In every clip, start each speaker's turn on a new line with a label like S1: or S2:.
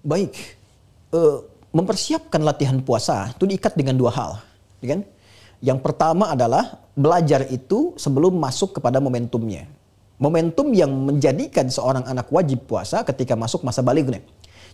S1: Baik. Uh, mempersiapkan latihan puasa itu diikat dengan dua hal, ya kan? Yang pertama adalah belajar itu sebelum masuk kepada momentumnya. Momentum yang menjadikan seorang anak wajib puasa ketika masuk masa baliknya.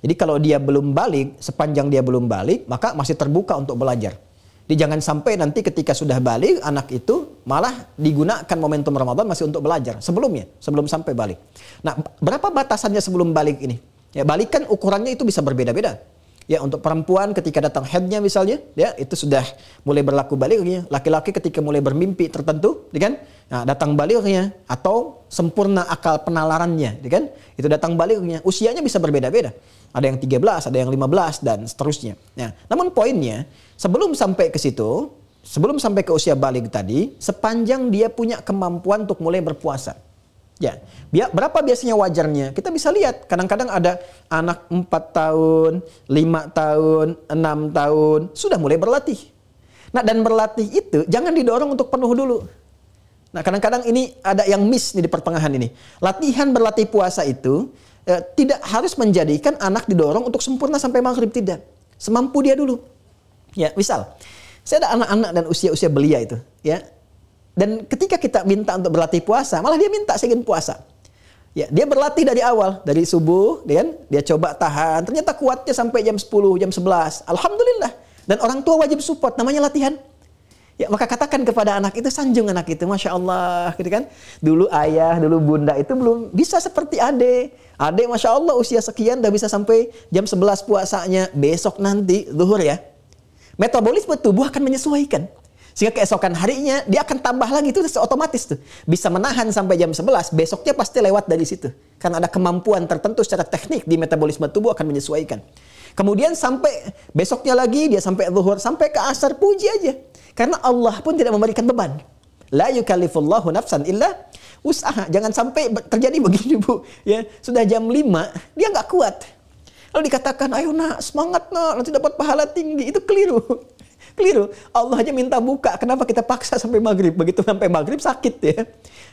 S1: Jadi kalau dia belum balik, sepanjang dia belum balik, maka masih terbuka untuk belajar. Jadi jangan sampai nanti ketika sudah balik, anak itu malah digunakan momentum Ramadan masih untuk belajar. Sebelumnya, sebelum sampai balik. Nah, berapa batasannya sebelum balik ini? Ya, balik kan ukurannya itu bisa berbeda-beda. Ya untuk perempuan ketika datang headnya misalnya, ya itu sudah mulai berlaku baliknya. Laki-laki ketika mulai bermimpi tertentu, ya kan? Nah, datang baliknya atau sempurna akal penalarannya, ya kan? Itu datang baliknya. Usianya bisa berbeda-beda. Ada yang 13, ada yang 15 dan seterusnya. Nah, namun poinnya sebelum sampai ke situ, sebelum sampai ke usia balik tadi, sepanjang dia punya kemampuan untuk mulai berpuasa. Ya, berapa biasanya wajarnya? Kita bisa lihat, kadang-kadang ada anak 4 tahun, 5 tahun, 6 tahun, sudah mulai berlatih. Nah, dan berlatih itu jangan didorong untuk penuh dulu. Nah, kadang-kadang ini ada yang miss nih di pertengahan ini. Latihan berlatih puasa itu eh, tidak harus menjadikan anak didorong untuk sempurna sampai maghrib, tidak. Semampu dia dulu. Ya, misal, saya ada anak-anak dan usia-usia belia itu, ya dan ketika kita minta untuk berlatih puasa, malah dia minta saya ingin puasa. Ya, dia berlatih dari awal, dari subuh, dia, kan? dia coba tahan. Ternyata kuatnya sampai jam 10, jam 11. Alhamdulillah. Dan orang tua wajib support, namanya latihan. Ya, maka katakan kepada anak itu, sanjung anak itu, Masya Allah. Gitu kan? Dulu ayah, dulu bunda itu belum bisa seperti ade. Ade, Masya Allah, usia sekian udah bisa sampai jam 11 puasanya. Besok nanti, zuhur ya. Metabolisme tubuh akan menyesuaikan. Sehingga keesokan harinya dia akan tambah lagi itu otomatis tuh. Bisa menahan sampai jam 11, besoknya pasti lewat dari situ. Karena ada kemampuan tertentu secara teknik di metabolisme tubuh akan menyesuaikan. Kemudian sampai besoknya lagi dia sampai zuhur, sampai ke asar puji aja. Karena Allah pun tidak memberikan beban. La yukallifullahu nafsan illa usaha. Jangan sampai terjadi begini Bu. Ya, sudah jam 5 dia nggak kuat. Lalu dikatakan, ayo nak semangat nak, nanti dapat pahala tinggi. Itu keliru. Keliru. Allah aja minta buka. Kenapa kita paksa sampai maghrib? Begitu sampai maghrib sakit ya.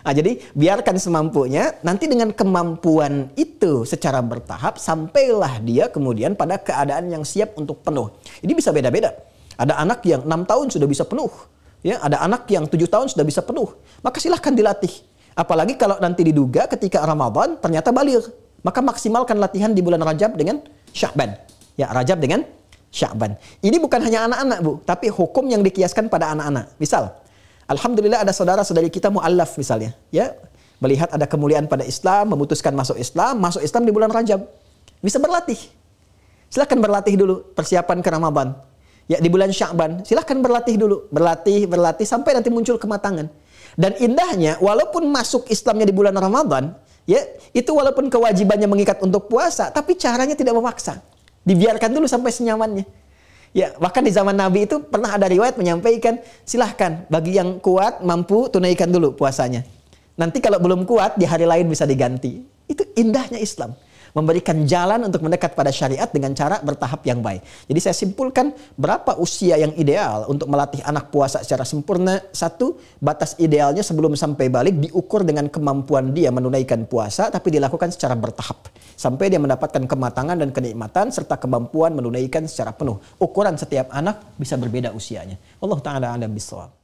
S1: Nah, jadi biarkan semampunya. Nanti dengan kemampuan itu secara bertahap sampailah dia kemudian pada keadaan yang siap untuk penuh. Ini bisa beda-beda. Ada anak yang enam tahun sudah bisa penuh. Ya, ada anak yang tujuh tahun sudah bisa penuh. Maka silahkan dilatih. Apalagi kalau nanti diduga ketika Ramadan ternyata balik. Maka maksimalkan latihan di bulan Rajab dengan Sya'ban. Ya, Rajab dengan Sya'ban. Ini bukan hanya anak-anak, Bu, tapi hukum yang dikiaskan pada anak-anak. Misal, alhamdulillah ada saudara-saudari kita muallaf misalnya, ya. Melihat ada kemuliaan pada Islam, memutuskan masuk Islam, masuk Islam di bulan Rajab. Bisa berlatih. Silahkan berlatih dulu persiapan ke Ramadan. Ya di bulan Sya'ban, silahkan berlatih dulu. Berlatih, berlatih sampai nanti muncul kematangan. Dan indahnya, walaupun masuk Islamnya di bulan Ramadan, ya itu walaupun kewajibannya mengikat untuk puasa, tapi caranya tidak memaksa. Dibiarkan dulu sampai senyamannya. Ya, bahkan di zaman Nabi itu pernah ada riwayat menyampaikan, silahkan bagi yang kuat mampu tunaikan dulu puasanya. Nanti kalau belum kuat di hari lain bisa diganti. Itu indahnya Islam memberikan jalan untuk mendekat pada syariat dengan cara bertahap yang baik. Jadi saya simpulkan berapa usia yang ideal untuk melatih anak puasa secara sempurna. Satu, batas idealnya sebelum sampai balik diukur dengan kemampuan dia menunaikan puasa tapi dilakukan secara bertahap. Sampai dia mendapatkan kematangan dan kenikmatan serta kemampuan menunaikan secara penuh. Ukuran setiap anak bisa berbeda usianya. Allah Ta'ala alam bisawab.